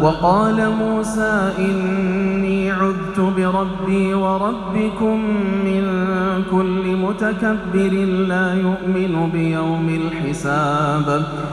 وقال موسى إني عذت بربي وربكم من كل متكبر لا يؤمن بيوم الحساب.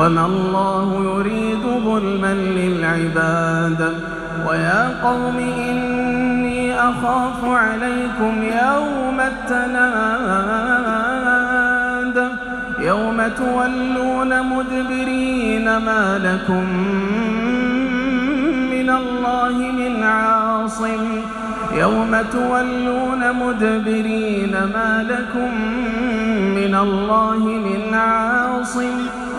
وما الله يريد ظلما للعباد ويا قوم إني أخاف عليكم يوم التناد يوم تولون مدبرين ما لكم من الله من عاصم يوم تولون مدبرين ما لكم من الله من عاصم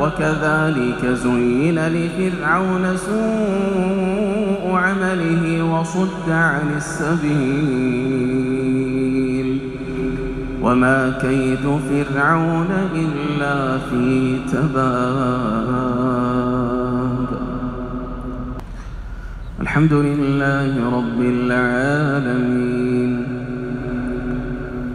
وكذلك زين لفرعون سوء عمله وصد عن السبيل. وما كيد فرعون إلا في تباب الحمد لله رب العالمين.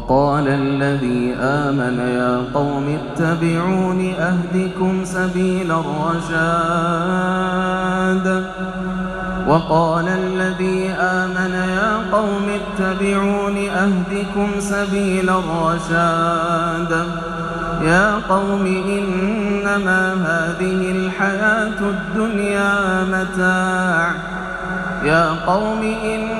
وقال الذي آمن يا قوم اتبعون أهدكم سبيل الرشاد. وقال الذي آمن يا قوم اتبعون أهدكم سبيل الرشاد. يا قوم إنما هذه الحياة الدنيا متاع. يا قوم إنما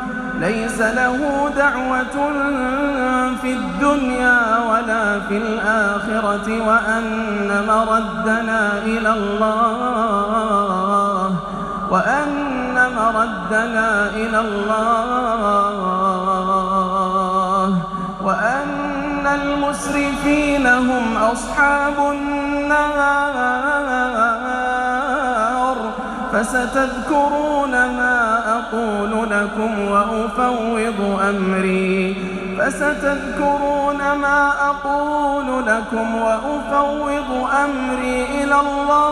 ليس له دعوة في الدنيا ولا في الآخرة وأن مردنا إلى الله وأن مردنا إلى الله وأن المسرفين هم أصحاب النار فستذكرون ما أقول لكم وأفوض أمري فستذكرون ما أقول لكم وأفوض أمري إلى الله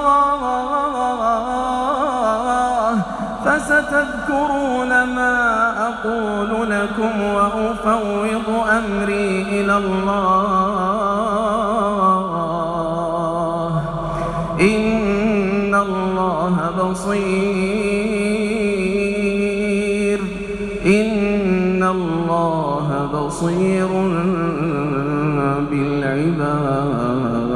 فستذكرون ما أقول لكم وأفوض أمري إلى الله إن الله بصير الله بصير بالعباد.